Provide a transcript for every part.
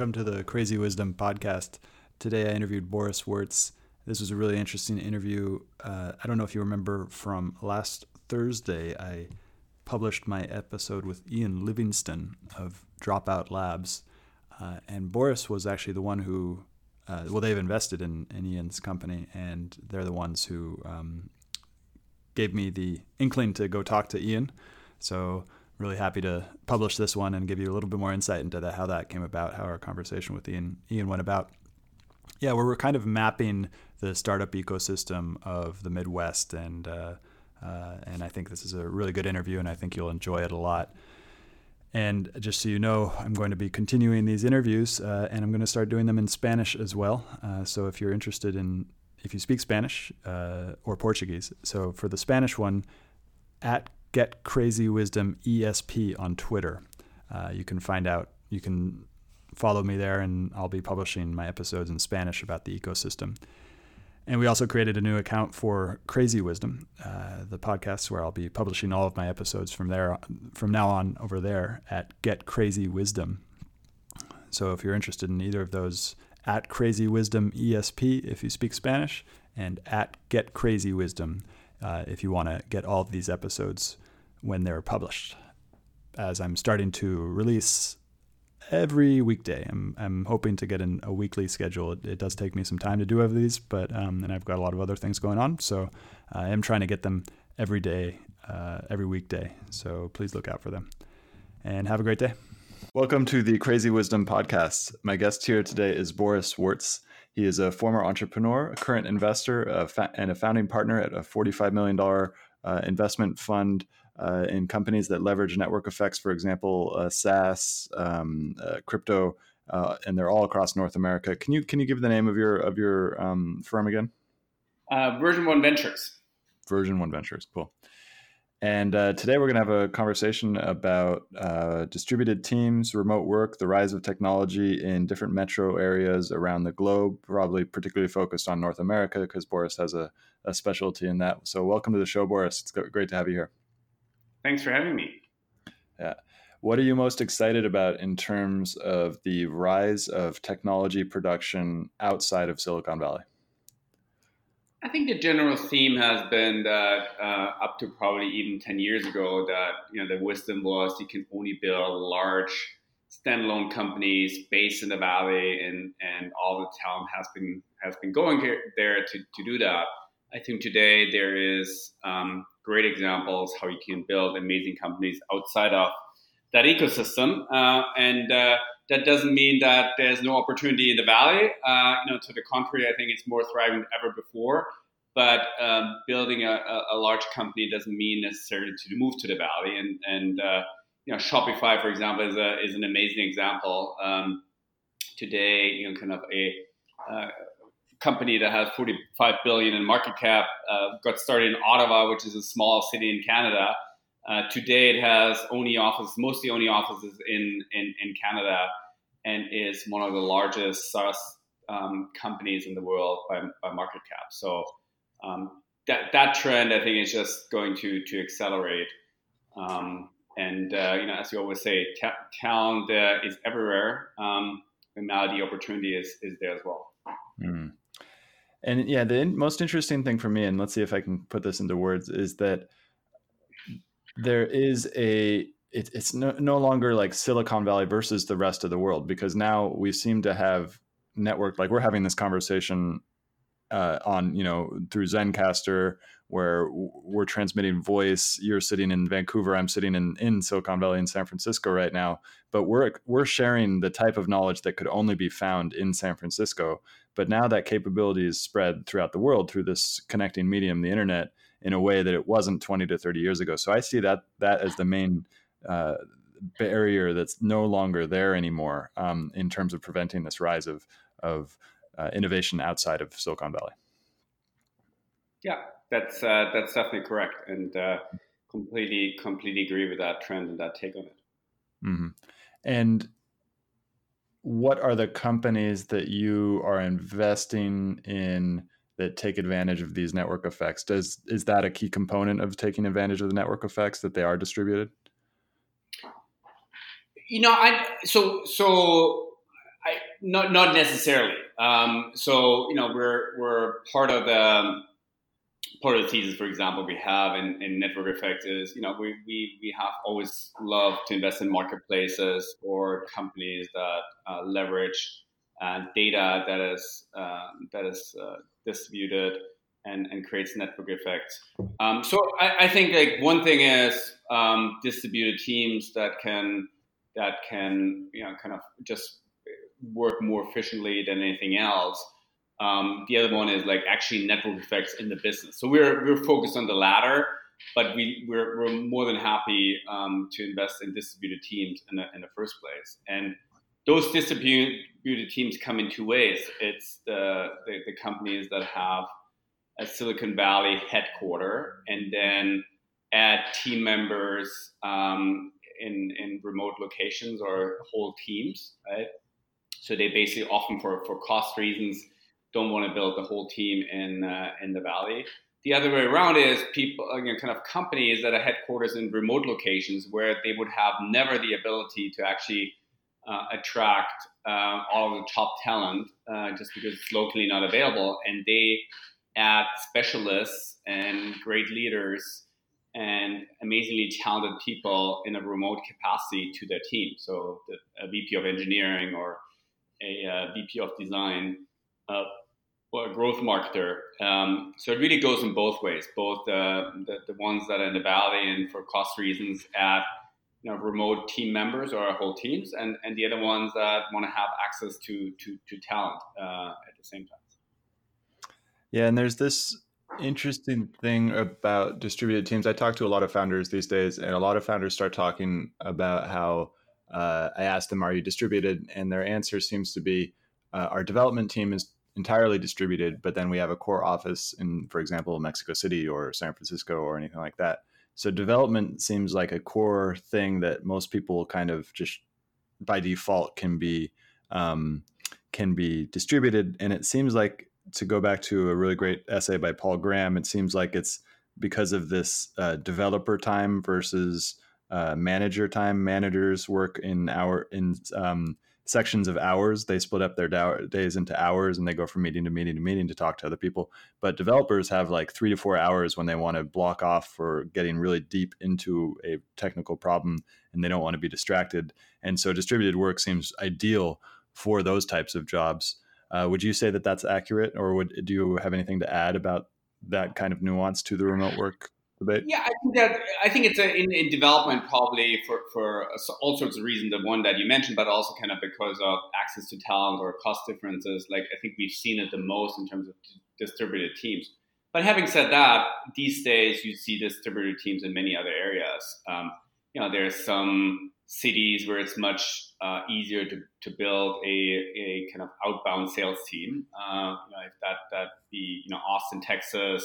Welcome to the Crazy Wisdom podcast. Today I interviewed Boris Wertz. This was a really interesting interview. Uh, I don't know if you remember from last Thursday, I published my episode with Ian Livingstone of Dropout Labs. Uh, and Boris was actually the one who, uh, well, they've invested in, in, Ian's company, and they're the ones who um, gave me the inkling to go talk to Ian. So really happy to publish this one and give you a little bit more insight into the, how that came about, how our conversation with Ian Ian went about. Yeah, where we're kind of mapping the startup ecosystem of the Midwest, and uh, uh, and I think this is a really good interview, and I think you'll enjoy it a lot. And just so you know, I'm going to be continuing these interviews, uh, and I'm going to start doing them in Spanish as well. Uh, so if you're interested in, if you speak Spanish uh, or Portuguese, so for the Spanish one, at Get Crazy Wisdom ESP on Twitter. Uh, you can find out, you can follow me there, and I'll be publishing my episodes in Spanish about the ecosystem. And we also created a new account for Crazy Wisdom, uh, the podcast where I'll be publishing all of my episodes from there, from now on over there at Get Crazy Wisdom. So if you're interested in either of those, at Crazy Wisdom ESP if you speak Spanish, and at Get Crazy Wisdom uh, if you want to get all of these episodes when they're published. As I'm starting to release every weekday, I'm, I'm hoping to get in a weekly schedule. It, it does take me some time to do of these, but um, and I've got a lot of other things going on, so I am trying to get them every day, uh, every weekday. So please look out for them, and have a great day. Welcome to the Crazy Wisdom Podcast. My guest here today is Boris Wertz. He is a former entrepreneur, a current investor, a fa- and a founding partner at a $45 million uh, investment fund uh, in companies that leverage network effects, for example, uh, SaaS, um, uh, crypto, uh, and they're all across North America. Can you can you give the name of your of your um, firm again? Uh, Version One Ventures. Version One Ventures. Cool. And uh, today we're going to have a conversation about uh, distributed teams, remote work, the rise of technology in different metro areas around the globe, probably particularly focused on North America because Boris has a, a, specialty in that. So, welcome to the show, Boris. It's great to have you here. Thanks for having me. Yeah. What are you most excited about in terms of the rise of technology production outside of Silicon Valley? I think the general theme has been that uh, up to probably even 10 years ago that you know the wisdom was you can only build large standalone companies based in the valley and and all the talent has been has been going here, there to, to do that. I think today there is um, great examples how you can build amazing companies outside of that ecosystem uh, and uh, that doesn't mean that there's no opportunity in the valley. Uh, you know, to the contrary, I think it's more thriving than ever before. But um, building a, a, large company doesn't mean necessarily to move to the valley. And, and uh, you know, Shopify, for example, is, a, is an amazing example. Um, today, you know, kind of a uh, company that has 45 billion in market cap uh, got started in Ottawa, which is a small city in Canada. Uh, today, it has only offices, mostly only offices in, in, in Canada, and is one of the largest SaaS um, companies in the world by, by market cap. So um, that that trend, I think, is just going to to accelerate. Um, and uh, you know, as you always say, ta- talent uh, is everywhere, um, and now the opportunity is is there as well. Mm. And yeah, the most interesting thing for me, and let's see if I can put this into words, is that there is a it, it's no, no longer like Silicon Valley versus the rest of the world because now we seem to have networked like we're having this conversation uh, on you know through Zencastr where we're transmitting voice. You're sitting in Vancouver. I'm sitting in, in Silicon Valley in San Francisco right now. But we're we're sharing the type of knowledge that could only be found in San Francisco. But now that capability is spread throughout the world through this connecting medium, the internet, in a way that it wasn't 20 to 30 years ago. So I see that that as the main uh, barrier that's no longer there anymore um, in terms of preventing this rise of of uh, innovation outside of Silicon Valley. Yeah, that's uh, that's definitely correct, and uh, completely completely agree with that trend and that take on it. Mm-hmm. And what are the companies that you are investing in that take advantage of these network effects? Does is that a key component of taking advantage of the network effects that they are distributed? You know, I so so I not not necessarily. Um, so you know, we're we're part of the part of the thesis, for example, we have in, in network effect is you know we, we we have always loved to invest in marketplaces or companies that uh, leverage uh, data that is uh, that is uh, distributed and, and creates network effects. Um, so I, I, think like one thing is um, distributed teams that can that can you know kind of just work more efficiently than anything else. Um, the other one is like actually network effects in the business. So we're we're focused on the latter, but we we're, we're more than happy um, to invest in distributed teams in the, in the first place. And those distributed teams come in two ways. It's the, the, the companies that have a Silicon Valley headquarter and then add team members um, in, in remote locations or whole teams, right? So they basically often for, for cost reasons don't want to build the whole team in uh, in the valley. The other way around is people, you know, kind of companies that are headquarters in remote locations where they would have never the ability to actually uh, attract uh, all the top talent uh, just because it's locally not available, and they add specialists and great leaders and amazingly talented people in a remote capacity to their team. So the, a VP of engineering or a uh, VP of design uh, a growth marketer. Um, so it really goes in both ways, both uh, the, the ones that are in the valley and for cost reasons at you know, remote team members or whole teams, and, and the other ones that want to have access to, to, to talent uh, at the same time. Yeah, and there's this interesting thing about distributed teams. I talk to a lot of founders these days, and a lot of founders start talking about how uh, I ask them, "Are you distributed?" And their answer seems to be, uh, "Our development team is entirely distributed, but then we have a core office in, for example, Mexico City or San Francisco or anything like that." So development seems like a core thing that most people kind of just by default can be um, can be distributed, and it seems like to go back to a really great essay by Paul Graham, it seems like it's because of this uh, developer time versus uh, manager time. Managers work in hour in um, sections of hours. They split up their days into hours and they go from meeting to meeting to meeting to talk to other people. But developers have like three to four hours when they want to block off for getting really deep into a technical problem and they don't want to be distracted. And so distributed work seems ideal for those types of jobs. Uh, would you say that that's accurate, or would do you have anything to add about that kind of nuance to the remote work Yeah, I think that I think it's a, in, in development probably for for all sorts of reasons. The one that you mentioned, but also kind of because of access to talent or cost differences. Like I think we've seen it the most in terms of distributed teams. But having said that, these days you see distributed teams in many other areas. Um, you know, there's some cities where it's much uh, easier to, to build a, a kind of outbound sales team. Uh, you know, if that that be you know Austin, Texas,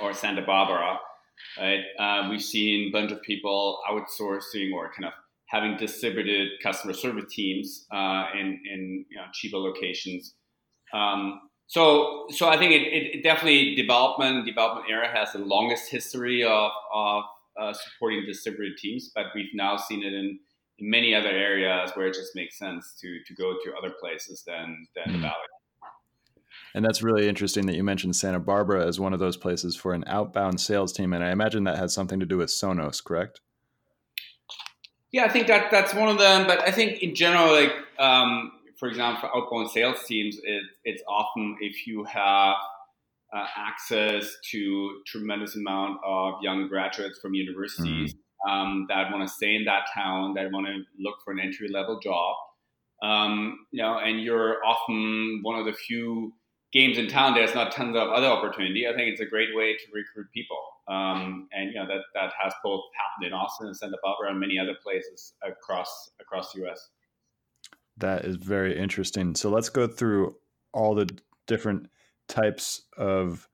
or Santa Barbara, right? Uh, we've seen a bunch of people outsourcing or kind of having distributed customer service teams uh, in in you know, cheaper locations. Um, so so I think it, it, definitely development development era has the longest history of of uh, supporting distributed teams, but we've now seen it in, in, many other areas where it just makes sense to to go to other places than than the hmm. valley. And that's really interesting that you mentioned Santa Barbara as one of those places for an outbound sales team, and I imagine that has something to do with Sonos, correct? Yeah, I think that that's one of them. But I think in general, like um, for example, for outbound sales teams, it, it's often if you have uh, access to tremendous amount of young graduates from universities mm-hmm. um, that want to stay in that town, that want to look for an entry level job. Um, you know, and you're often one of the few games in town. There's not tons of other opportunity. I think it's a great way to recruit people, um, and you know that that has both happened in Austin and Santa Barbara and many other places across across the U.S. That is very interesting. So let's go through all the different types of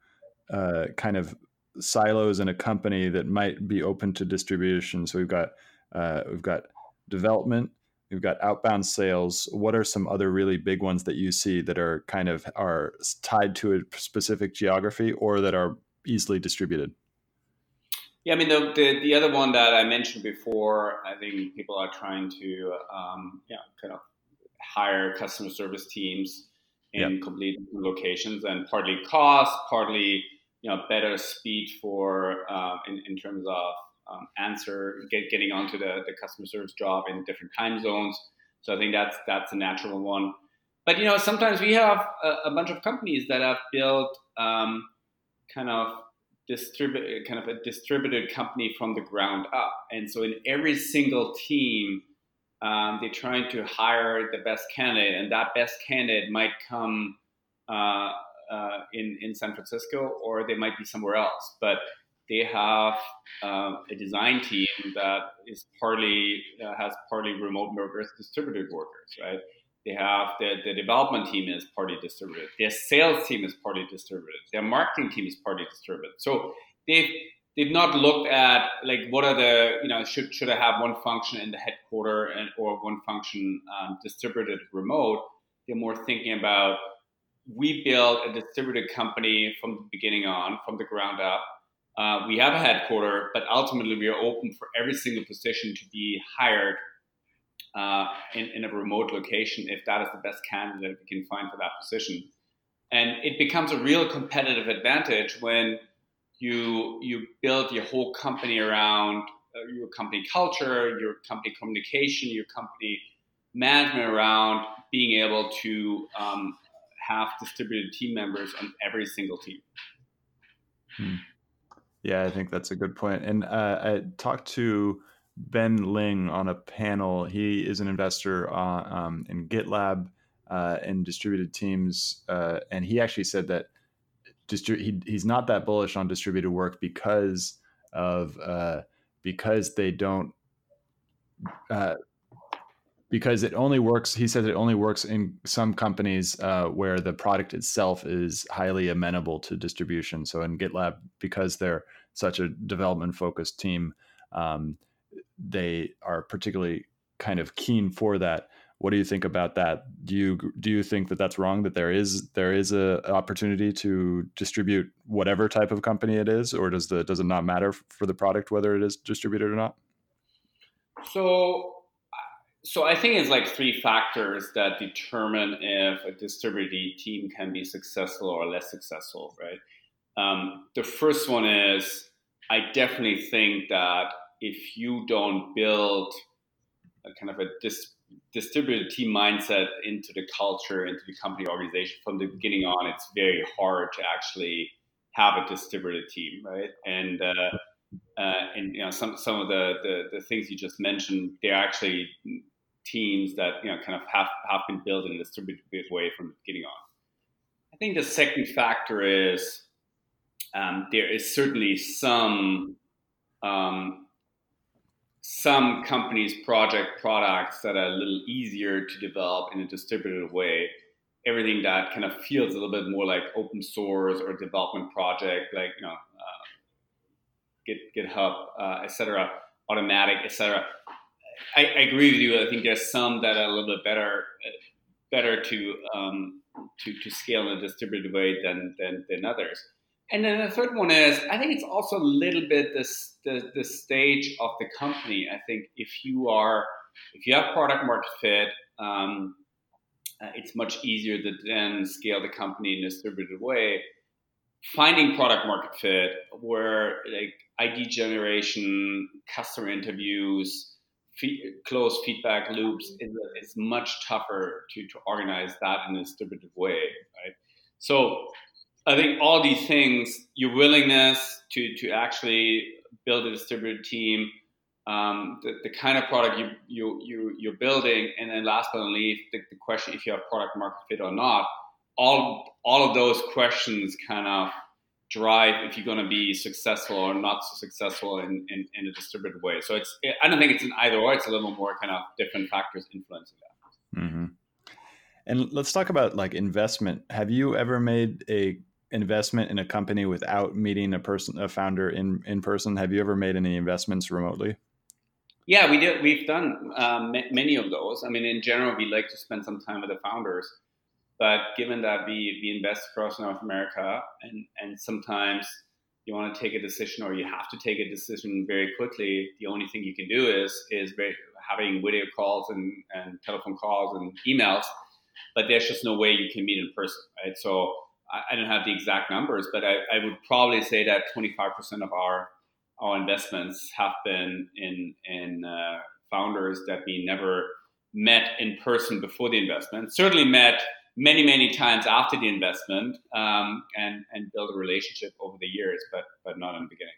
uh, kind of silos in a company that might be open to distribution. So we've got uh, we've got development, we've got outbound sales. What are some other really big ones that you see that are kind of are tied to a specific geography or that are easily distributed? Yeah, I mean the, the, the other one that I mentioned before, I think people are trying to um, yeah kind of hire customer service teams in yep. complete locations, and partly cost, partly you know better speed for uh, in, in terms of um, answer get, getting onto the, the customer service job in different time zones. So I think that's that's a natural one. But you know sometimes we have a, a bunch of companies that have built um, kind of distribute kind of a distributed company from the ground up, and so in every single team. Um, they're trying to hire the best candidate, and that best candidate might come uh, uh, in in San Francisco, or they might be somewhere else. But they have uh, a design team that is partly uh, has partly remote workers, distributed workers, right? They have the, the development team is partly distributed. Their sales team is partly distributed. Their marketing team is partly distributed. So they've they've not looked at like what are the you know should should I have one function in the headquarter and or one function um, distributed remote. They're more thinking about we build a distributed company from the beginning on, from the ground up. Uh, we have a headquarter, but ultimately we are open for every single position to be hired uh, in, in, a remote location if that is the best candidate we can find for that position. And it becomes a real competitive advantage when you you build your whole company around uh, your company culture, your company communication, your company management around being able to um, have distributed team members on every single team. Hmm. Yeah, I think that's a good point. And uh, I talked to Ben Ling on a panel. He is an investor uh, um, in GitLab uh, and distributed teams, uh, and he actually said that distri- he, he's not that bullish on distributed work because of uh, because they don't because it only works. He says it only works in some companies uh, where the product itself is highly amenable to distribution. So in GitLab, because they're such a development focused team, um, they are particularly kind of keen for that. What do you think about that? Do you do you think that that's wrong? That there is there is a opportunity to distribute whatever type of company it is, or does the does it not matter for the product whether it is distributed or not? So so I think it's like three factors that determine if a distributed team can be successful or less successful, right? Um, the first one is I definitely think that if you don't build a kind of a dis- distributed team mindset into the culture, into the company organization from the beginning on, it's very hard to actually have a distributed team, right? And uh, uh, and you know some some of the, the, the things you just mentioned, they're actually teams that you know kind of have, have been built in a distributed way from the beginning on. I think the second factor is um, there is certainly some um, some companies project products that are a little easier to develop in a distributed way. Everything that kind of feels a little bit more like open source or development project, like you know, uh, Git, GitHub, uh, etc., Automattic, etc. I, I, agree with you. I think there's some that are a little bit better better to um, to, to scale in a distributed way than, than, than others. And then the third one is I think it's also a little bit the, the stage of the company. I think if you are if you have product market fit, um, uh, it's much easier to then scale the company in a distributed way. Finding product market fit, where like ID generation, customer interviews, close feedback loops is, is much tougher to, to organize that in a distributed way, right? So I think all these things, your willingness to, to actually build a distributed team, um, the, the kind of product you, you, you, you're building, and then last but not least, the, the question if you have product market fit or not, all, all of those questions kind of drive if you're going to be successful or not so successful in, in, in, a distributed way. So it's I don't think it's an either or. It's a little more kind of different factors influencing that. Mm-hmm. And let's talk about like investment. Have you ever made a investment in a company without meeting a person, a founder in in person? Have you ever made any investments remotely? Yeah, we did. We've done um, many of those. I mean, in general, we like to spend some time with the founders. But given that we, we invest across North America and, and sometimes you want to take a decision or you have to take a decision very quickly, the only thing you can do is is very, having video calls and, and telephone calls and emails, but there's just no way you can meet in person, right? So I, I don't have the exact numbers, but I, I would probably say that 25% of our our investments have been in in uh, founders that we never met in person before the investment. Certainly met many many times after the investment um, and and build a relationship over the years, but but not in the beginning.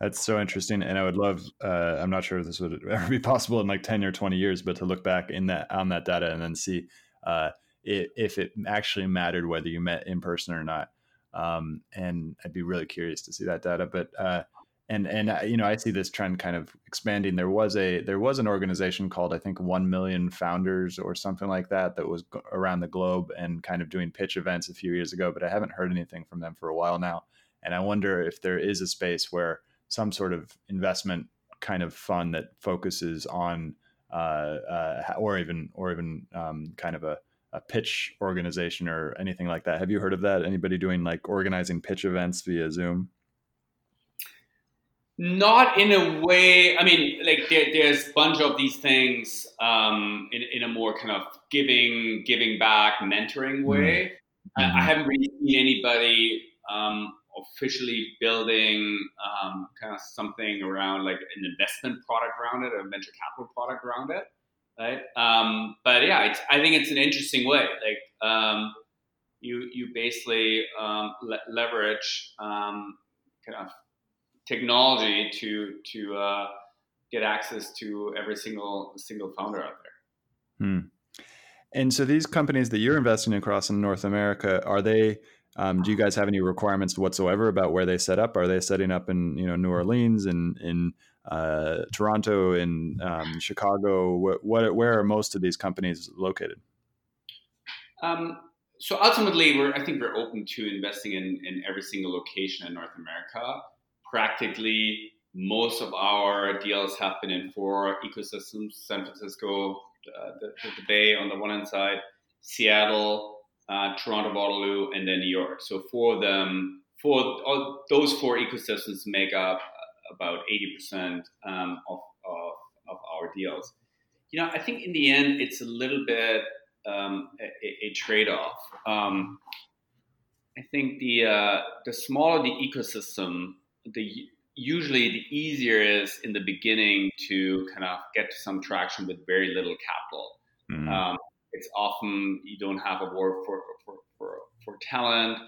That's so interesting, and I would love. Uh, I'm not sure if this would ever be possible in like ten or twenty years, but to look back in that on that data and then see uh, it, if it actually mattered whether you met in person or not. Um, and I'd be really curious to see that data. But uh, and and uh, you know I see this trend kind of expanding. There was a there was an organization called I think One Million Founders or something like that that was around the globe and kind of doing pitch events a few years ago. But I haven't heard anything from them for a while now. And I wonder if there is a space where some sort of investment kind of fund that focuses on uh, uh, or even or even um, kind of a, a pitch organization or anything like that. Have you heard of that? Anybody doing like organizing pitch events via Zoom? Not in a way. I mean, like there, there's a bunch of these things um, in, in a more kind of giving, giving back, mentoring way. Mm-hmm. I, I, haven't really seen anybody um, officially building um, kind of something around like an investment product around it, a venture capital product around it, right? Um, but yeah, I think it's an interesting way. Like um, you you basically um, le- leverage um, kind of technology to to uh, get access to every single single founder out there. Hmm. And so these companies that you're investing across in North America, are they um, do you guys have any requirements whatsoever about where they set up? Are they setting up in you know New Orleans and in, in uh, Toronto, in um, Chicago? What, what, where are most of these companies located? Um, so ultimately, we're I think we're open to investing in, in every single location in North America. Practically, most of our deals have been in four ecosystems: San Francisco, uh, the, the Bay on the one hand side, Seattle uh, Toronto, Waterloo, and then New York. So for them, for all, those four ecosystems make up about 80% um, of, of, of, our deals. You know, I think in the end, it's a little bit um, a, a trade-off. Um, I think the uh, the smaller the ecosystem, the usually the easier is in the beginning to kind of get to some traction with very little capital. Mm-hmm. Um, it's often you don't have a war for for, for, for talent.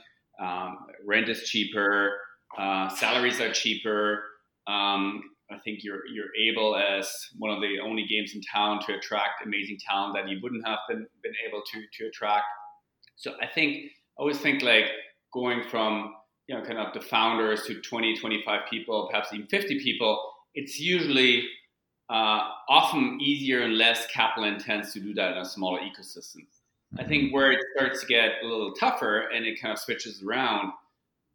Um, rent is cheaper. Uh, salaries are cheaper. Um, I think you're you're able as one of the only games in town to attract amazing talent that you wouldn't have been been able to to attract. So I think I always think like going from you know kind of the founders to 20 25 people perhaps even 50 people it's usually uh, often easier and less capital intense to do that in a smaller ecosystem. I think mm-hmm. where it starts to get a little tougher and it kind of switches around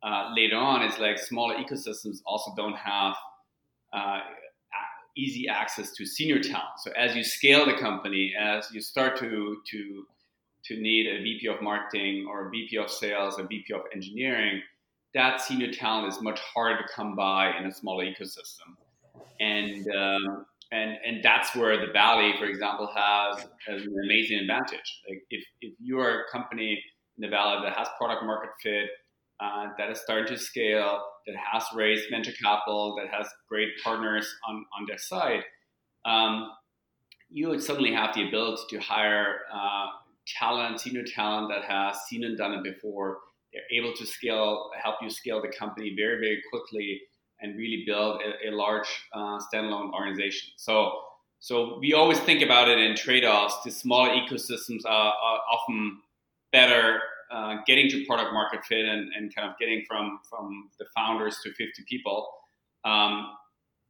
uh, later on is like smaller ecosystems also don't have uh, easy access to senior talent. So as you scale the company, as you start to to to need a VP of marketing or a VP of sales, a VP of engineering, that senior talent is much harder to come by in a smaller ecosystem. And um, and and that's where the valley for example has, has an amazing advantage like if, if you are a company in the valley that has product market fit uh, that is starting to scale that has raised venture capital that has great partners on, on their side um, you would suddenly have the ability to hire uh, talent senior talent that has seen and done it before they're able to scale help you scale the company very very quickly and really build a, a large uh, standalone organization. So, so we always think about it in trade-offs. The smaller ecosystems are, are often better uh, getting to product market fit and, and kind of getting from from the founders to 50 people. Um,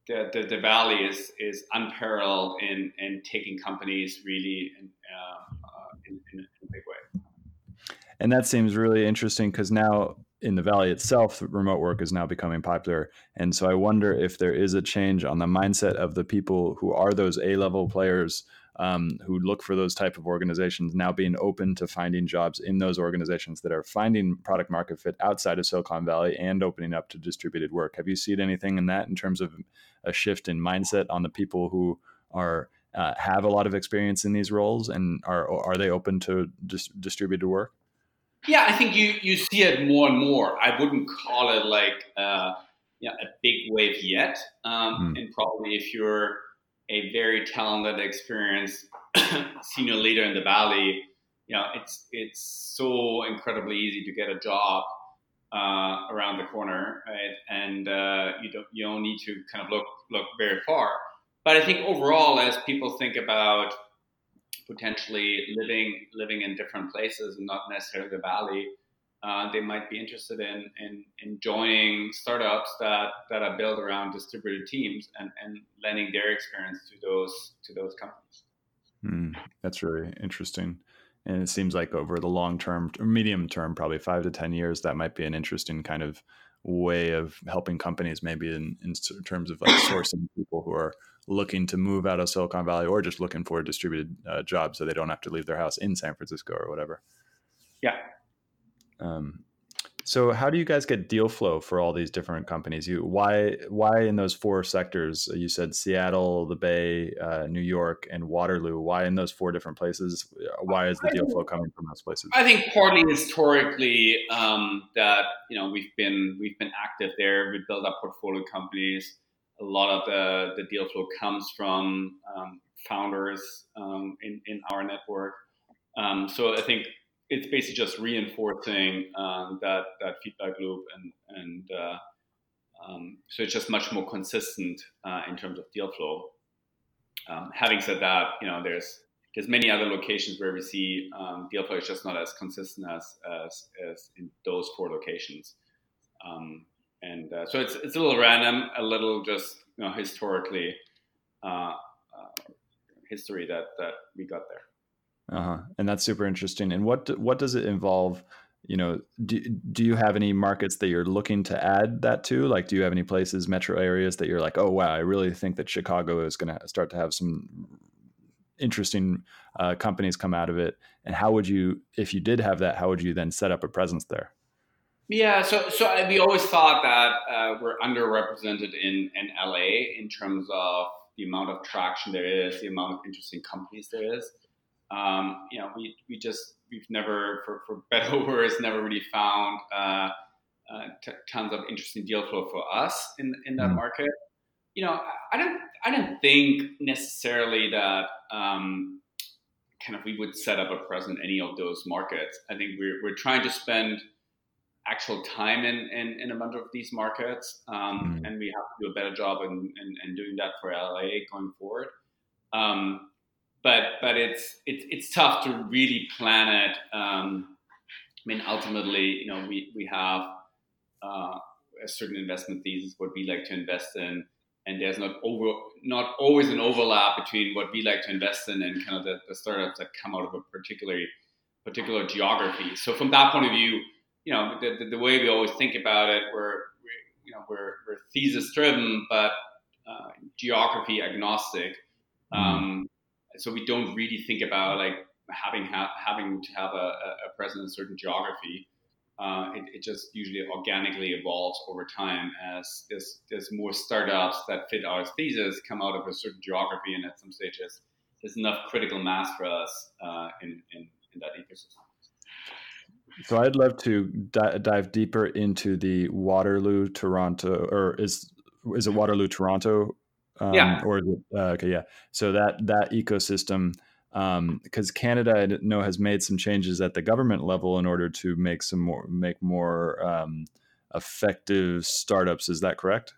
the, the, the, valley is is unparalleled in, in taking companies really in, uh, uh in, in. And that seems really interesting because now in the valley itself, remote work is now becoming popular. And so I wonder if there is a change on the mindset of the people who are those A level players um, who look for those type of organizations now being open to finding jobs in those organizations that are finding product market fit outside of Silicon Valley and opening up to distributed work. Have you seen anything in that in terms of a shift in mindset on the people who are uh, have a lot of experience in these roles, and are are they open to dis- distributed work? Yeah, I think you you see it more and more. I wouldn't call it like uh, yeah, a big wave yet, um, mm. and probably if you're a very talented, experienced senior leader in the valley, you know it's it's so incredibly easy to get a job uh, around the corner, right? And uh, you don't you don't need to kind of look look very far. But I think overall, as people think about potentially living living in different places and not necessarily the valley, uh, they might be interested in, in, in joining startups that, that are built around distributed teams and, and lending their experience to those to those companies. Mm, that's really interesting. And it seems like over the long term or medium term, probably five to 10 years, that might be an interesting kind of way of helping companies, maybe in, in terms of like sourcing people who are looking to move out of Silicon Valley or just looking for a distributed uh, job so they don't have to leave their house in San Francisco or whatever. Yeah. Um, so how do you guys get deal flow for all these different companies? You why why in those four sectors? You said Seattle, the Bay, uh, New York, and Waterloo. Why in those four different places? Why is the deal flow coming from those places? I think partly historically um, that you know we've been we've been active there. We built up portfolio companies. A lot of the the deal flow comes from um, founders um, in in our network. Um, so I think it's basically just reinforcing um, that that feedback loop, and and uh, um, so it's just much more consistent uh, in terms of deal flow. Um, having said that, you know, there's there's many other locations where we see um, deal flow is just not as consistent as as, as in those four locations, um, and uh, so it's it's a little random, a little just you know historically uh, uh, history that that we got there. Uh-huh. And that's super interesting. And what what does it involve? You know, do, do you have any markets that you're looking to add that to? Like, do you have any places, metro areas that you're like, oh wow, I really think that Chicago is going to start to have some interesting uh, companies come out of it? And how would you, if you did have that, how would you then set up a presence there? Yeah, so so we always thought that uh, we're underrepresented in in LA in terms of the amount of traction there is, the amount of interesting companies there is um, you know, we, we just, we've never, for, for better or worse, never really found uh, uh, t- tons of interesting deal flow for us in, in that mm-hmm. market. You know, I don't, I don't think necessarily that um, kind of we would set up a presence in any of those markets. I think we're, we're trying to spend actual time in, in, in a bunch of these markets, um, mm-hmm. and we have to do a better job in, in, in, doing that for LA going forward. Um, but but it's it's it's tough to really plan it. Um, I mean, ultimately, you know, we we have uh, a certain investment thesis what we like to invest in, and there's not over not always an overlap between what we like to invest in and kind of the, the startups that come out of a particular particular geography. So from that point of view, you know, the, the, way we always think about it, we're, we, you know we're, we're thesis driven, but uh, geography agnostic. Mm-hmm. Um, so we don't really think about like having ha- having to have a, a presence in a certain geography. Uh, it, it, just usually organically evolves over time as there's, there's more startups that fit our thesis come out of a certain geography, and at some stages, there's enough critical mass for us uh, in, in, in, that ecosystem. So I'd love to di- dive deeper into the Waterloo Toronto, or is is it Waterloo Toronto um, yeah. Or uh, okay, yeah. So that that ecosystem, because um, Canada, I know, has made some changes at the government level in order to make some more make more um, effective startups. Is that correct?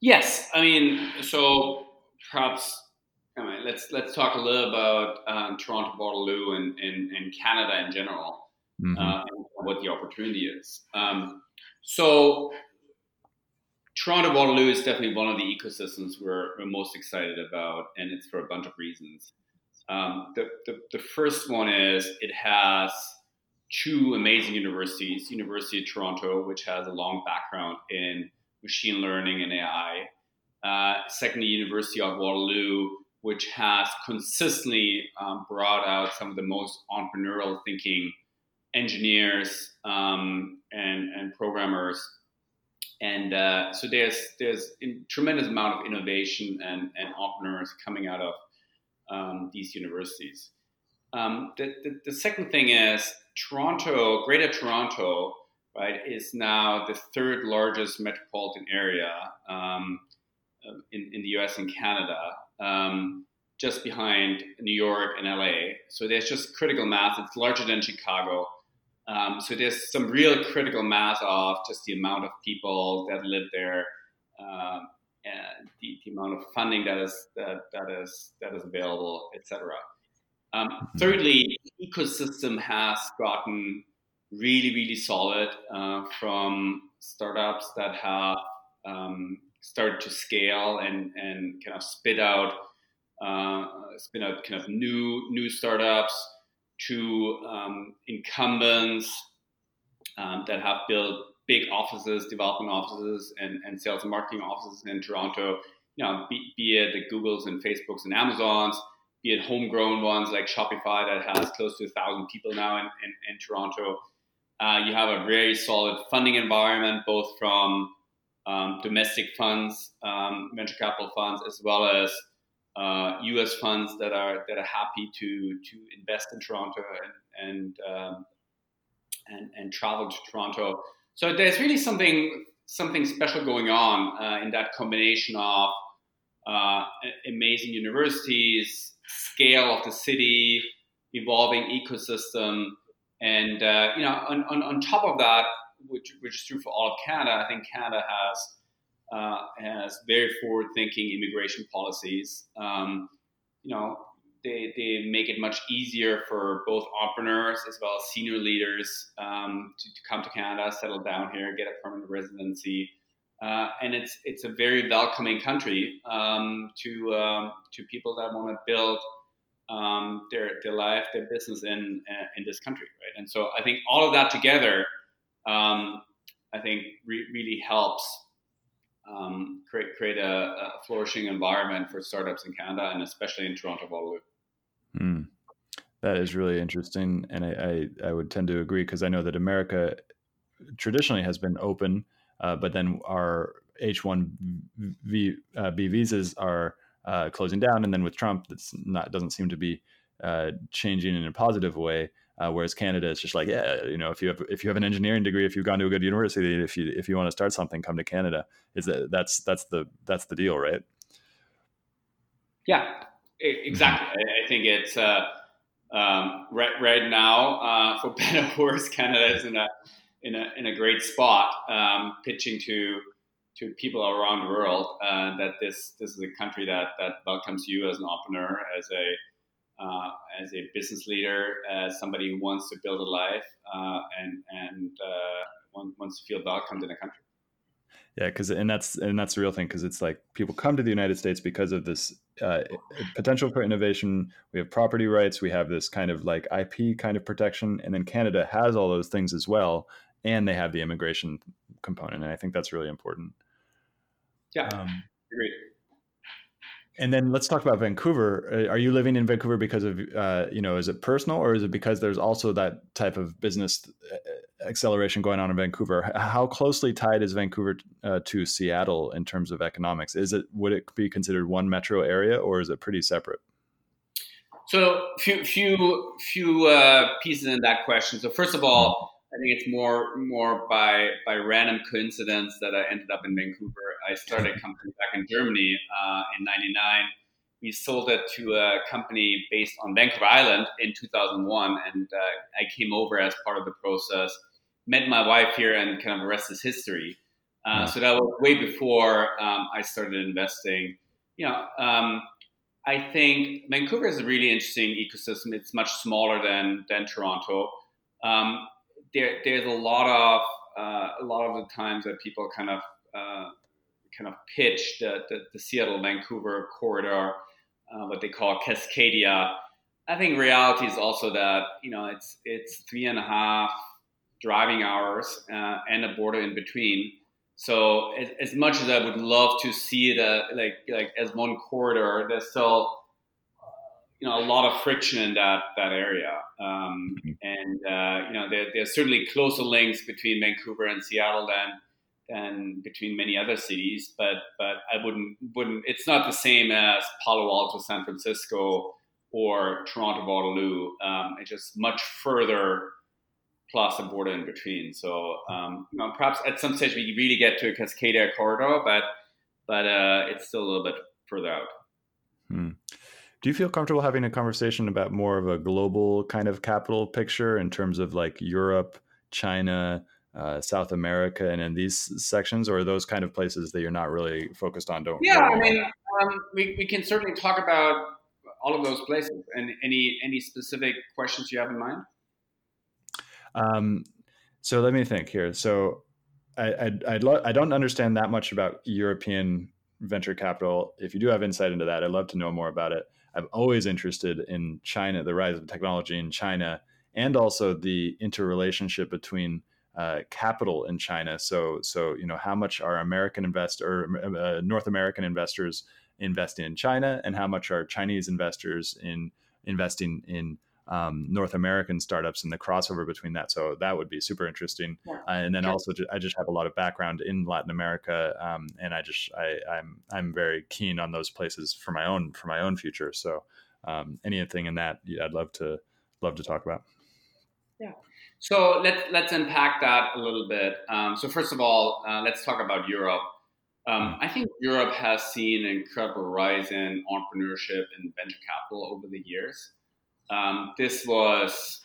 Yes, I mean, so perhaps Let's let's talk a little about um, Toronto Waterloo and, and, and Canada in general, mm-hmm. uh, what the opportunity is. Um, so Toronto Waterloo is definitely one of the ecosystems we're, we're most excited about, and it's for a bunch of reasons. Um, the, the, the, first one is it has two amazing universities University of Toronto, which has a long background in machine learning and AI. Uh, secondly, University of Waterloo, which has consistently um, brought out some of the most entrepreneurial thinking engineers um, and, and programmers and uh, so there's there's a tremendous amount of innovation and, and entrepreneurs coming out of um, these universities. Um, the, the, the, second thing is Toronto, Greater Toronto, right, is now the third largest metropolitan area um, in, in the U.S. and Canada, um, just behind New York and LA. So there's just critical mass. It's larger than Chicago. Um, so there's some real critical mass of just the amount of people that live there, um, and the, the, amount of funding that is that, that is that is available, etc. Um, mm-hmm. thirdly, ecosystem has gotten really really solid uh, from startups that have um, started to scale and and kind of spit out uh, spit out kind of new new startups to um, incumbents um, that have built big offices, development offices, and, and sales and marketing offices in Toronto. You know, be, be it the Googles and Facebooks and Amazons, be it homegrown ones like Shopify that has close to a thousand people now in, in, in Toronto. Uh, you have a very solid funding environment, both from um, domestic funds, um, venture capital funds, as well as uh, U.S. funds that are that are happy to to invest in Toronto and and um, and, and, travel to Toronto. So there's really something something special going on uh, in that combination of uh, amazing universities, scale of the city, evolving ecosystem, and uh, you know on, on, on top of that, which which is true for all of Canada, I think Canada has uh, has very forward-thinking immigration policies. Um, you know, they, they make it much easier for both entrepreneurs as well as senior leaders um, to, to, come to Canada, settle down here, get a permanent residency. Uh, and it's it's a very welcoming country um, to um, to people that want to build um, their their life, their business in uh, in this country, right? And so I think all of that together, um, I think re- really helps um, create create a, a, flourishing environment for startups in Canada and especially in Toronto, Waterloo. Mm. That is really interesting, and I, I, I would tend to agree because I know that America traditionally has been open, uh, but then our H one B uh, visas are uh, closing down, and then with Trump, that's not doesn't seem to be uh, changing in a positive way. Uh, whereas Canada is just like, yeah, you know, if you have if you have an engineering degree, if you've gone to a good university, if you if you want to start something, come to Canada. Is that that's that's the that's the deal, right? Yeah, exactly. Mm-hmm. I, think it's uh, um, right right now, uh, for better or worse, Canada is in a in a in a great spot, um, pitching to to people around the world uh, that this this is a country that that welcomes you as an entrepreneur, as a uh, as a business leader, as somebody who wants to build a life uh, and and uh, wants to feel welcomed in a country. Yeah, because and that's and that's the real thing because it's like people come to the United States because of this uh, potential for innovation. We have property rights. We have this kind of like IP kind of protection, and then Canada has all those things as well, and they have the immigration component, and I think that's really important. Yeah, um, agreed. And then let's talk about Vancouver. Uh, are you living in Vancouver because of, uh, you know, is it personal or is it because there's also that type of business uh, acceleration going on in Vancouver? How closely tied is Vancouver uh, to Seattle in terms of economics? Is it would it be considered one metro area or is it pretty separate? So few few few uh, pieces in that question. So first of all, I think it's more more by by random coincidence that I ended up in Vancouver. I started a company back in Germany uh, in '99. We sold it to a company based on Vancouver Island in 2001, and uh, I came over as part of the process. Met my wife here, and kind of the rest is history. Uh, so that was way before um, I started investing. You know, um, I think Vancouver is a really interesting ecosystem. It's much smaller than than Toronto. Um, there, there's a lot of uh, a lot of the times that people kind of uh, kind of pitch the, the, the Seattle Vancouver corridor, uh, what they call Cascadia. I think reality is also that you know it's it's three and a half driving hours uh, and a border in between. So as, as, much as I would love to see it uh, like like as one corridor, there's still you know a lot of friction in that that area, um, mm-hmm. and uh, you know there, there's certainly closer links between Vancouver and Seattle than than between many other cities. But but I wouldn't wouldn't. It's not the same as Palo Alto, San Francisco, or Toronto, Waterloo. Um, it's just much further plus a border in between. So um, you know, perhaps at some stage we really get to a Cascadia corridor, but but uh, it's still a little bit further out. Hmm. Do you feel comfortable having a conversation about more of a global kind of capital picture in terms of like Europe, China, uh, South America, and in these sections, or those kind of places that you're not really focused on? Don't. Yeah, I mean, um, we we can certainly talk about all of those places. And any any specific questions you have in mind? Um, so let me think here. So I I'd, I'd lo- I don't understand that much about European venture capital. If you do have insight into that, I'd love to know more about it. I'm always interested in China, the rise of technology in China, and also the interrelationship between uh, capital in China. So, so you know, how much are American investor or uh, North American investors investing in China, and how much are Chinese investors in investing in um, North American startups and the crossover between that. So that would be super interesting. Yeah. Uh, and then also, I just have a lot of background in Latin America, um, and I just I, I'm I'm very keen on those places for my own for my own future. So um, anything in that, I'd love to love to talk about. Yeah. So let's let's unpack that a little bit. Um, so first of all, uh, let's talk about Europe. Um, I think Europe has seen an incredible rise in entrepreneurship and venture capital over the years. Um, this was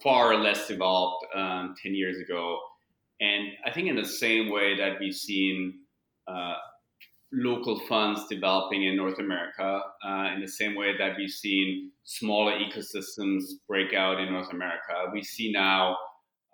far less developed um, 10 years ago. And I think, in the same way that we've seen uh, local funds developing in North America, uh, in the same way that we've seen smaller ecosystems break out in North America, we see now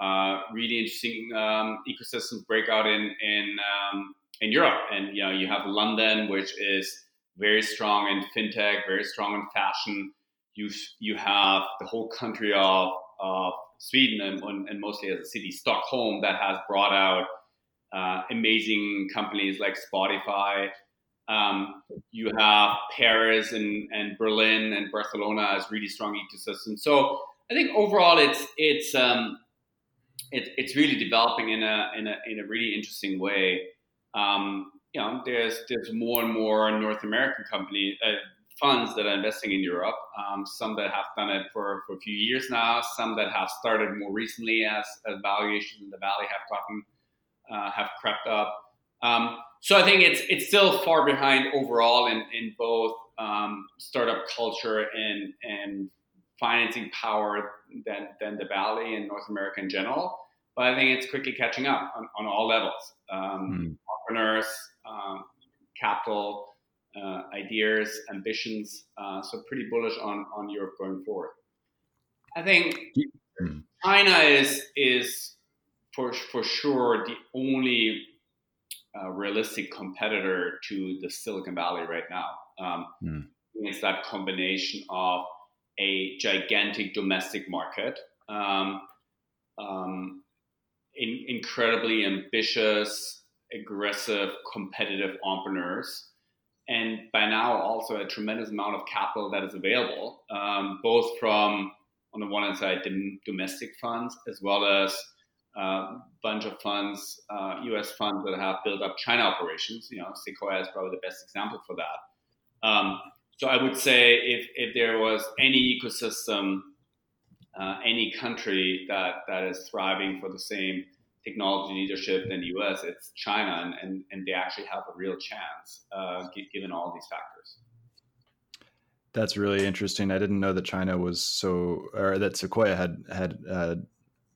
uh, really interesting um, ecosystems break out in, in um, in Europe. And you know, you have London, which is very strong in fintech, very strong in fashion. You you have the whole country of, of Sweden and, and mostly as a city, Stockholm, that has brought out uh, amazing companies like Spotify. Um, you have Paris and, and Berlin and Barcelona as really strong ecosystems. So I think overall, it's it's um, it, it's really developing in a in a in a really interesting way um, you know, there's there's more and more North American company uh, funds that are investing in Europe. Um, some that have done it for, for a few years now. Some that have started more recently as, as valuations in the valley have gotten uh, have crept up. Um, so I think it's it's still far behind overall in in both um, startup culture and and financing power than than the valley and North America in general. But I think it's quickly catching up on, on all levels. Um, mm entrepreneurs, um, capital, uh, ideas, ambitions. Uh, so pretty bullish on on Europe going forward. I think China is is for for sure the only uh, realistic competitor to the Silicon Valley right now. Um, mm. It's that combination of a gigantic domestic market, um, um, in, incredibly ambitious aggressive, competitive entrepreneurs. And by now, also a tremendous amount of capital that is available, um, both from, on the one hand side, the domestic funds, as well as bunch of funds, uh, US funds that have built up China operations. You know, Sequoia is probably the best example for that. Um, so I would say if, if there was any ecosystem, uh, any country that, that is thriving for the same technology leadership than the US, it's China, and, and, and they actually have a real chance uh, given all these factors. That's really interesting. I didn't know that China was so, or that Sequoia had had uh,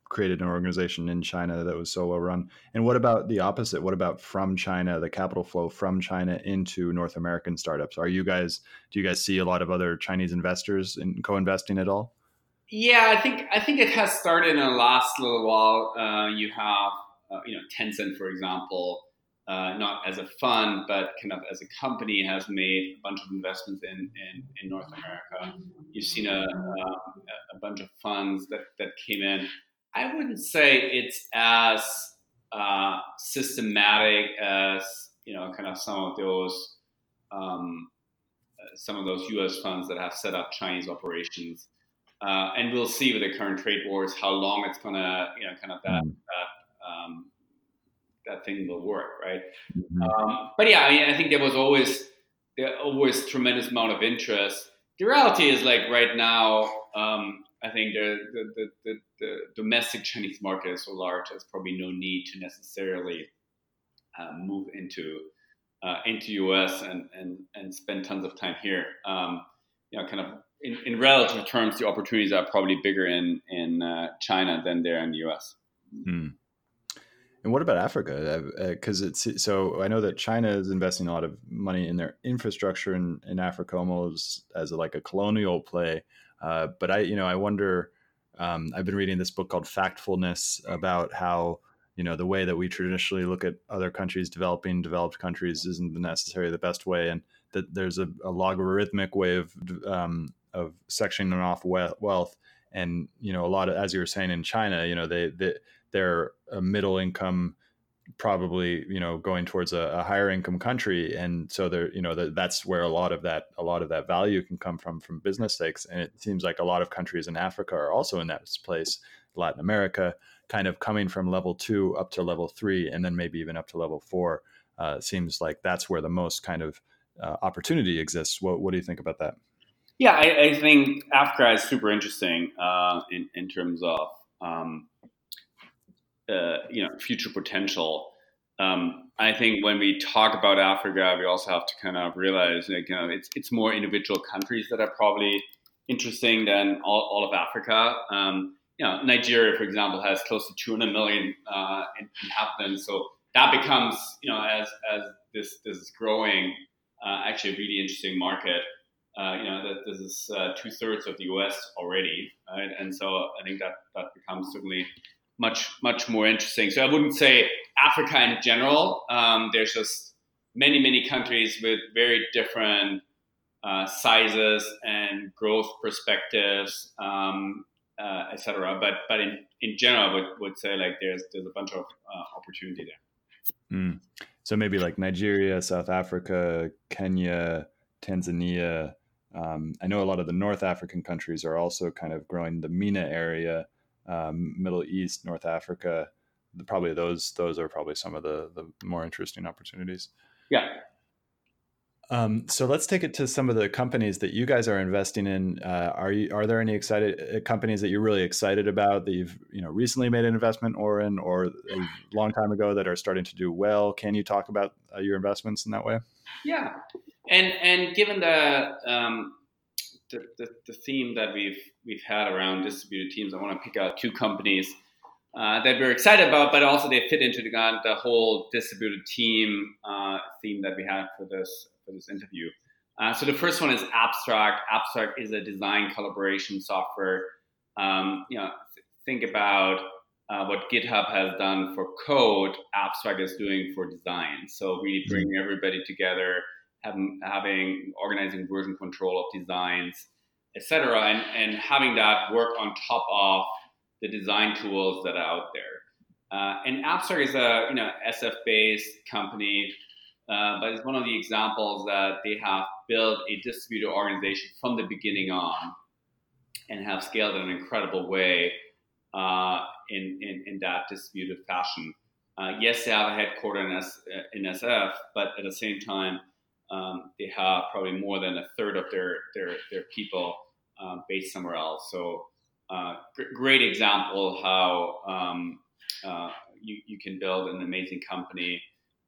created an organization in China that was so well run. And what about the opposite? What about from China, the capital flow from China into North American startups? Are you guys? Do you guys see a lot of other Chinese investors in co-investing at all? Yeah, I think I think it has started in the last little while. Uh, you have uh, you know Tencent, for example, uh, not as a fund, but kind of as a company, has made a bunch of investments in in, in North America. You've seen a, a, a bunch of funds that that came in. I wouldn't say it's as uh, systematic as you know, kind of some of those um, some of those U.S. funds that have set up Chinese operations. Uh, and we'll see with the current trade wars how long it's gonna, you know, kind of that, mm. that um, that thing will work, right? Mm-hmm. Um, but yeah, I mean, I think there was always there always tremendous amount of interest. The reality is like right now, um, I think the, the, the, the, domestic Chinese market is so large, there's probably no need to necessarily uh, move into uh, into US and, and and spend tons of time here. Um, you know, kind of in, in relative terms, the opportunities are probably bigger in in uh, China than there in the US. Hmm. And what about Africa? Because uh, it's so I know that China is investing a lot of money in their infrastructure in, in Africa, almost as a, like a colonial play. Uh, but I, you know, I wonder. Um, I've been reading this book called Factfulness about how you know the way that we traditionally look at other countries developing developed countries isn't necessarily the best way and that there's a, a logarithmic way of um, of sectioning off wealth and you know a lot of as you were saying in china you know they, they they're a middle income probably you know going towards a, a, higher income country and so they're you know the, that's where a lot of that a lot of that value can come from from business stakes and it seems like a lot of countries in africa are also in that place latin america kind of coming from level two up to level three and then maybe even up to level four uh, seems like that's where the most kind of uh, opportunity exists. What, what do you think about that? Yeah i, I think africa is super interesting uh, in, in terms of um, uh, you know future potential. Um, I think when we talk about Africa, we also have to kind of realize, like, you know, it's it's more individual countries that are probably interesting than all, all of Africa. Um, you know, Nigeria, for example, has close to 200 million uh, inhabitants, so that becomes, you know, as as this this is growing, uh, actually a really interesting market. Uh, you know, that this is uh, two thirds of the U.S. already, right? And so I think that that becomes certainly much much more interesting. So I wouldn't say Africa in general. Um, there's just many many countries with very different uh, sizes and growth perspectives, um, uh, etc. But but in, in general, I would, would say like there's there's a bunch of uh, opportunity there. Mm. So maybe like Nigeria, South Africa, Kenya, Tanzania. Um, I know a lot of the North African countries are also kind of growing the MENA area um, Middle East, North Africa. Probably those those are probably some of the the more interesting opportunities. Yeah. Um, so let's take it to some of the companies that you guys are investing in. Uh, are you are there any excited uh, companies that you're really excited about that you've you know recently made an investment or in or a long time ago that are starting to do well? Can you talk about uh, your investments in that way? Yeah, and and given the um, the, the, the, theme that we've we've had around distributed teams, I want to pick out two companies uh, that we're excited about, but also they fit into the, the whole distributed team uh, theme that we had for this for this interview. Uh, so the first one is Abstract. Abstract is a design collaboration software. Um, you know, think about uh, what GitHub has done for code. Abstract is doing for design. So really bringing everybody together having, having organizing version control of designs, etc., and, and having that work on top of the design tools that are out there. Uh, and Abstract is a you know SF-based company, uh, but it's one of the examples that they have built a distributed organization from the beginning on, and have scaled in an incredible way uh, in, in, in that distributed fashion. Uh, yes, they have a headquarter in, S, in SF, but at the same time, um, they have probably more than a third of their their, their people um, based somewhere else. So, uh, great example how um, uh, you, you can build an amazing company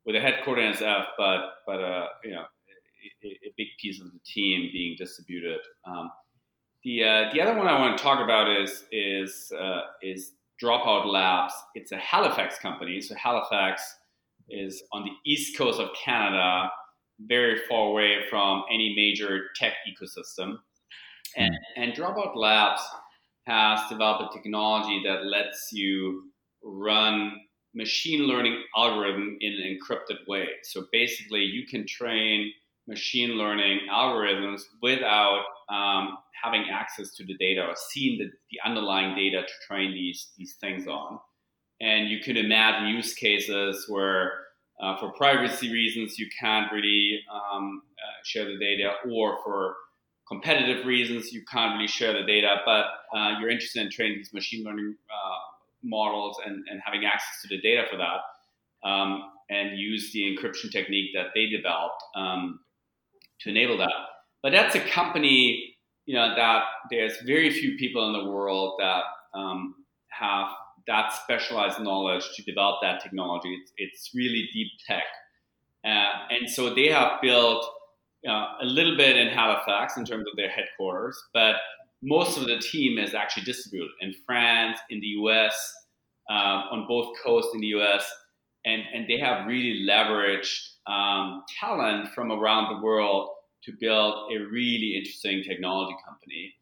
with a headquarter in SF, but but uh, you know a, a, big piece of the team being distributed. Um, the uh, the other one I want to talk about is is uh, is Dropout Labs. It's a Halifax company. So Halifax is on the east coast of Canada very far away from any major tech ecosystem. And, mm. and Dropout Labs has developed a technology that lets you run machine learning algorithm in an encrypted way. So basically, you can train machine learning algorithms without um, having access to the data or seeing the, the underlying data to train these, these things on. And you can imagine use cases where uh, for privacy reasons, you can't really um, uh, share the data, or for competitive reasons, you can't really share the data, but uh, you're interested in training these machine learning uh, models and, and having access to the data for that. um, and use the encryption technique that they developed um, to enable that. But that's a company, you know, that there's very few people in the world that um, have that specialized knowledge to develop that technology. It's, it's really deep tech. Uh, and so they have built uh, a little bit in Halifax in terms of their headquarters, but most of the team is actually distributed in France, in the US, uh, on both coasts in the US, and, and they have really leveraged um, talent from around the world to build a really interesting technology company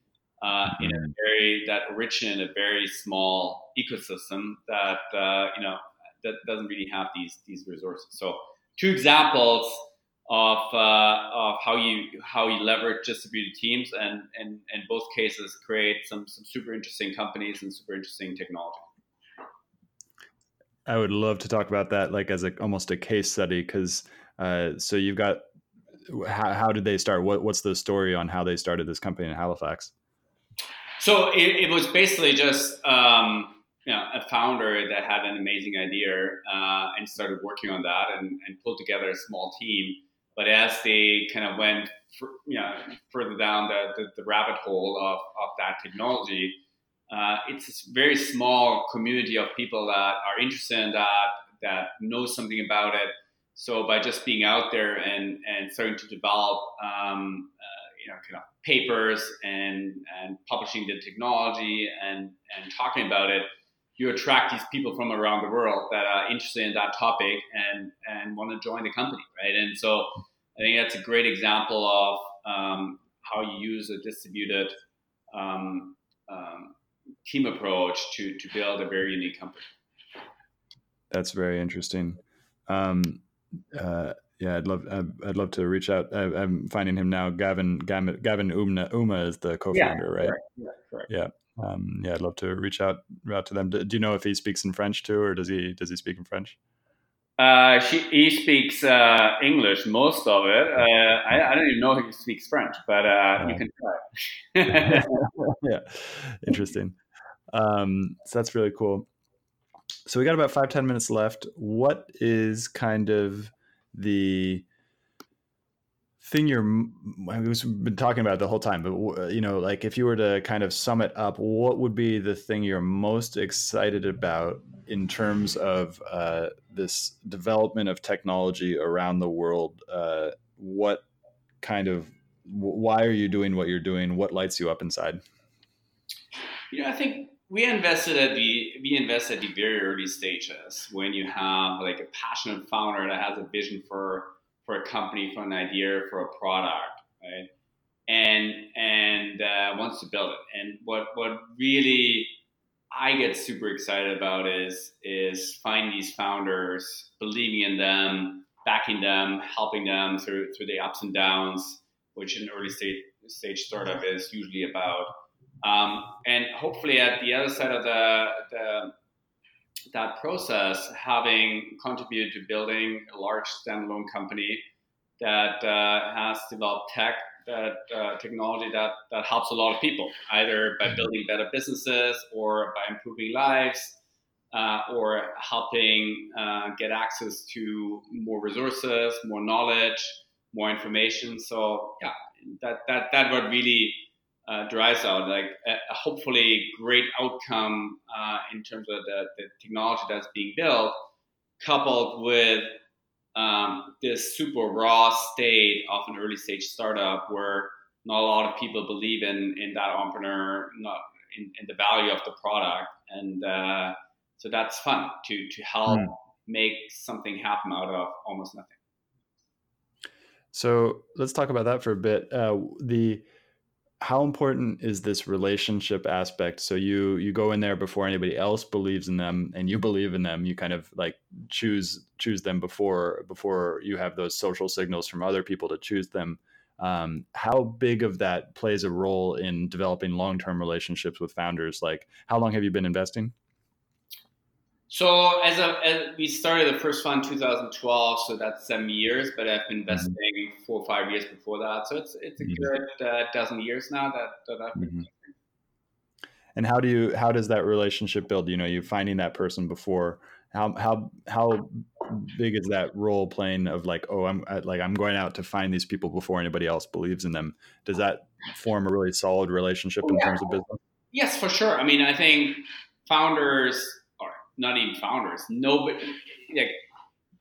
uh, in a very that originated in a very small ecosystem that uh, you know that doesn't really have these these resources. So two examples of uh, of how you how you leverage distributed teams and and in both cases create some some super interesting companies and super interesting technology. I would love to talk about that like as a almost a case study because uh, so you've got how, how did they start? What what's the story on how they started this company in Halifax? So it, it was basically just um, you know, a founder that had an amazing idea uh, and started working on that and, and pulled together a small team. But as they kind of went, for, you know, further down the, the, the, rabbit hole of, of that technology, uh, it's a very small community of people that are interested in that, that know something about it. So by just being out there and, and starting to develop, um, uh, you know, kind of papers and, and publishing the technology and, and talking about it, you attract these people from around the world that are interested in that topic and, and want to join the company, right? And so I think that's a great example of um, how you use a distributed um, um, team approach to, to build a very unique company. That's very interesting. Um, uh, yeah, I'd love I'd, love to reach out. I, am finding him now. Gavin Gavin, Gavin Uhma, Uhma is the co-founder, yeah, right? Correct. Yeah, correct. Yeah. Um, yeah, I'd love to reach out out to them. Do, do, you know if he speaks in French too, or does he does he speak in French? Uh, she, he speaks uh, English most of it. Uh, I, I, don't even know if he speaks French, but uh, you can try. yeah, interesting. Um, so that's really cool. So we got about five ten minutes left. What is kind of the thing you're we've been talking about the whole time but you know like if you were to kind of sum it up what would be the thing you're most excited about in terms of uh, this development of technology around the world? Uh, what kind of why are you doing what you're doing? What lights you up inside? You know i think we invested at the we invest at the very early stages when you have like a passionate founder that has a vision for for a company, for an idea, for a product, right? And and uh, wants to build it. And what what really I get super excited about is is finding these founders, believing in them, backing them, helping them through through the ups and downs, which an early stage stage startup is usually about. Um, and hopefully, at the other side of the, the that process, having contributed to building a large standalone company that uh, has developed tech, that uh, technology that, that helps a lot of people, either by building better businesses or by improving lives. Uh, or helping uh, get access to more resources, more knowledge, more information. So yeah, that that that what really uh, drives out like a, a hopefully great outcome uh, in terms of the, the technology that's being built, coupled with um, this super raw state of an early stage startup where not a lot of people believe in in that entrepreneur, not in, in the value of the product, and uh, so that's fun to to help mm. make something happen out of almost nothing. So let's talk about that for a bit. Uh, the how important is this relationship aspect? So you you go in there before anybody else believes in them and you believe in them. You kind of like choose choose them before before you have those social signals from other people to choose them. Um, how big of that plays a role in developing long-term relationships with founders? Like how long have you been investing so as, a, as we started the first fund 2012, so that's seven years, but I've been mm-hmm. investing mm-hmm. four or five years before that. So it's it's a mm-hmm. good uh, dozen years now that, that I've been. Mm-hmm. And how do you how does that relationship build? You know, you finding that person before how how how big is that role playing of like, oh, I'm like I'm going out to find these people before anybody else believes in them? Does that form a really solid relationship in terms of business? Yes, for sure. I mean, I think founders, not even founders, nobody like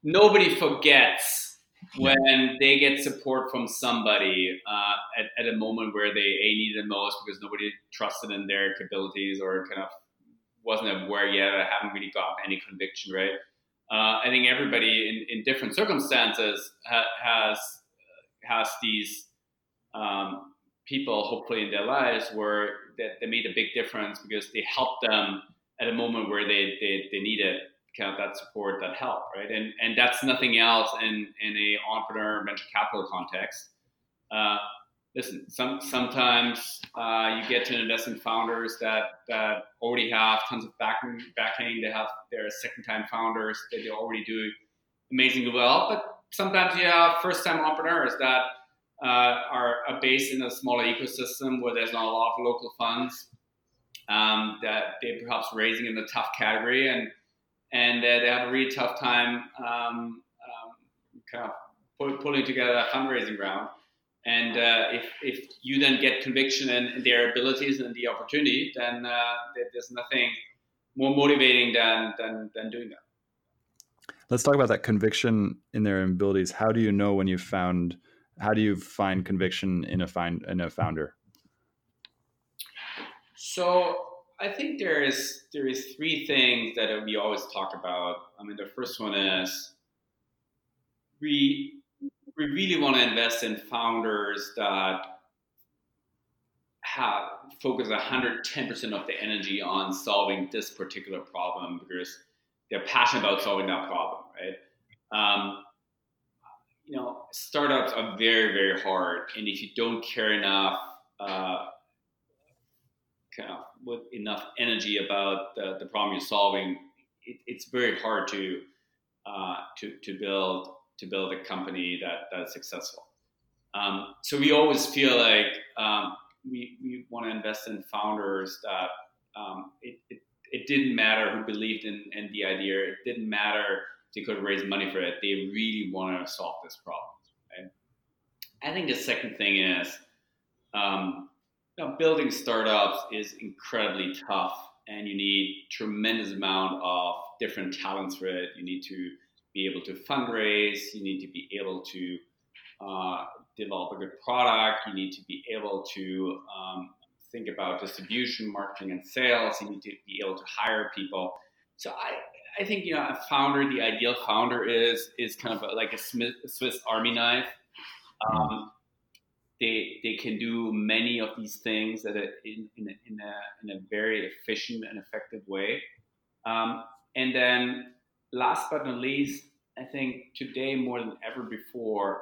nobody forgets when they get support from somebody uh, at, at a moment where they a need it most because nobody trusted in their capabilities or kind of wasn't aware yet or haven't really gotten any conviction right? Uh, i think everybody in, in different circumstances ha- has has these um, people hopefully in their lives where that they made a big difference because they helped them at a moment where they, they, they needed kind of that support, that help, right? And and that's nothing else in in a entrepreneur venture capital context. Uh, listen, some sometimes uh, you get to invest in founders that that already have tons of backing. Backing, they have their second time founders that they already do amazingly well. But sometimes you have first time entrepreneurs that uh, are, are based in a smaller ecosystem where there's not a lot of local funds um, that they're perhaps raising in the tough category and and uh, they have a really tough time um, um, kind of pull, pulling together a fundraising round. And uh, if, if you then get conviction in, in, their abilities and the opportunity, then uh, there's nothing more motivating than, than, than doing that. Let's talk about that conviction in their abilities. How do you know when you've found? How do you find conviction in a find in a founder? So I think there is there is three things that we always talk about. I mean, the first one is we we really want to invest in founders that have focus 110% of the energy on solving this particular problem because they're passionate about solving that problem, right? Um, you know, startups are very, very hard, and if you don't care enough uh, kind of with enough energy about the, the problem you're solving, it, it's very hard to uh, to to build to build a company that that's successful. Um, so we always feel like um, we, we want to invest in founders that um, it, it, it, didn't matter who believed in, in the idea. It didn't matter they could raise money for it. They really want to solve this problem. Right? I think the second thing is um, now, building startups is incredibly tough, and you need tremendous amount of different talents for it. You need to be able to fundraise. You need to be able to uh, develop a good product. You need to be able to um, think about distribution, marketing, and sales. You need to be able to hire people. So I, I think you know a founder, the ideal founder is is kind of like a Swiss Army knife. Um, they they can do many of these things at a, in, in, a, in, a, in a very efficient and effective way. Um, and then last but not least, I think today more than ever before,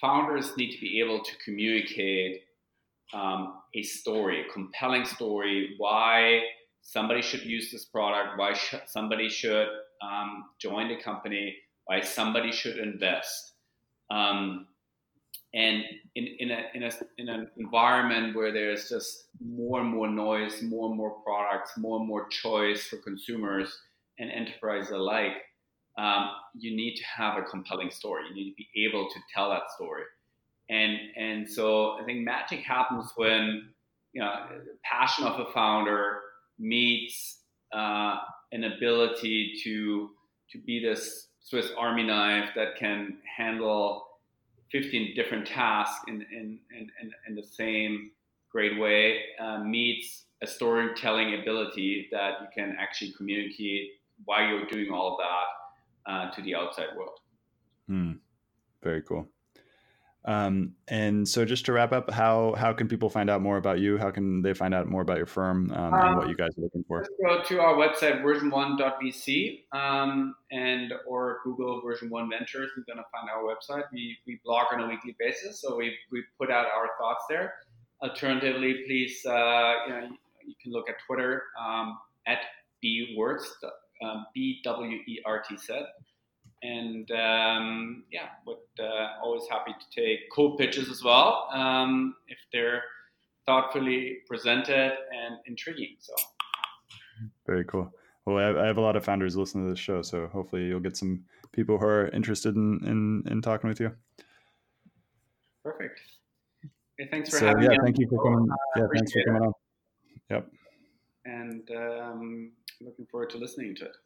founders need to be able to communicate um, a story, a compelling story, why somebody should use this product, why sh- somebody should um, join the company, why somebody should invest. Um, and in, in, a, in, a, in an environment where there's just more and more noise, more and more products, more and more choice for consumers and enterprises alike, um, you need to have a compelling story. You need to be able to tell that story. And, and so I think magic happens when you know, passion of a founder meets uh, an ability to, to be this Swiss Army knife that can handle 15 different tasks in, in, in, in the same great way uh, meets a storytelling ability that you can actually communicate why you're doing all of that uh, to the outside world. Hmm. Very cool. Um, and so, just to wrap up, how how can people find out more about you? How can they find out more about your firm um, and what um, you guys are looking for? go to our website versionone.vc um, and or Google Version One Ventures. You're gonna find our website. We we blog on a weekly basis, so we we put out our thoughts there. Alternatively, please uh, you know you can look at Twitter um, at bwertz um, b w e r t z and um, yeah, would uh, always happy to take cool pitches as well um, if they're thoughtfully presented and intriguing. So very cool. well, I have a lot of founders listening to this show, so hopefully you'll get some people who are interested in in, in talking with you. Perfect. Hey, thanks for so, having yeah, me. thank you for coming. Uh, yeah, thanks for coming on. Yep. And um, looking forward to listening to it.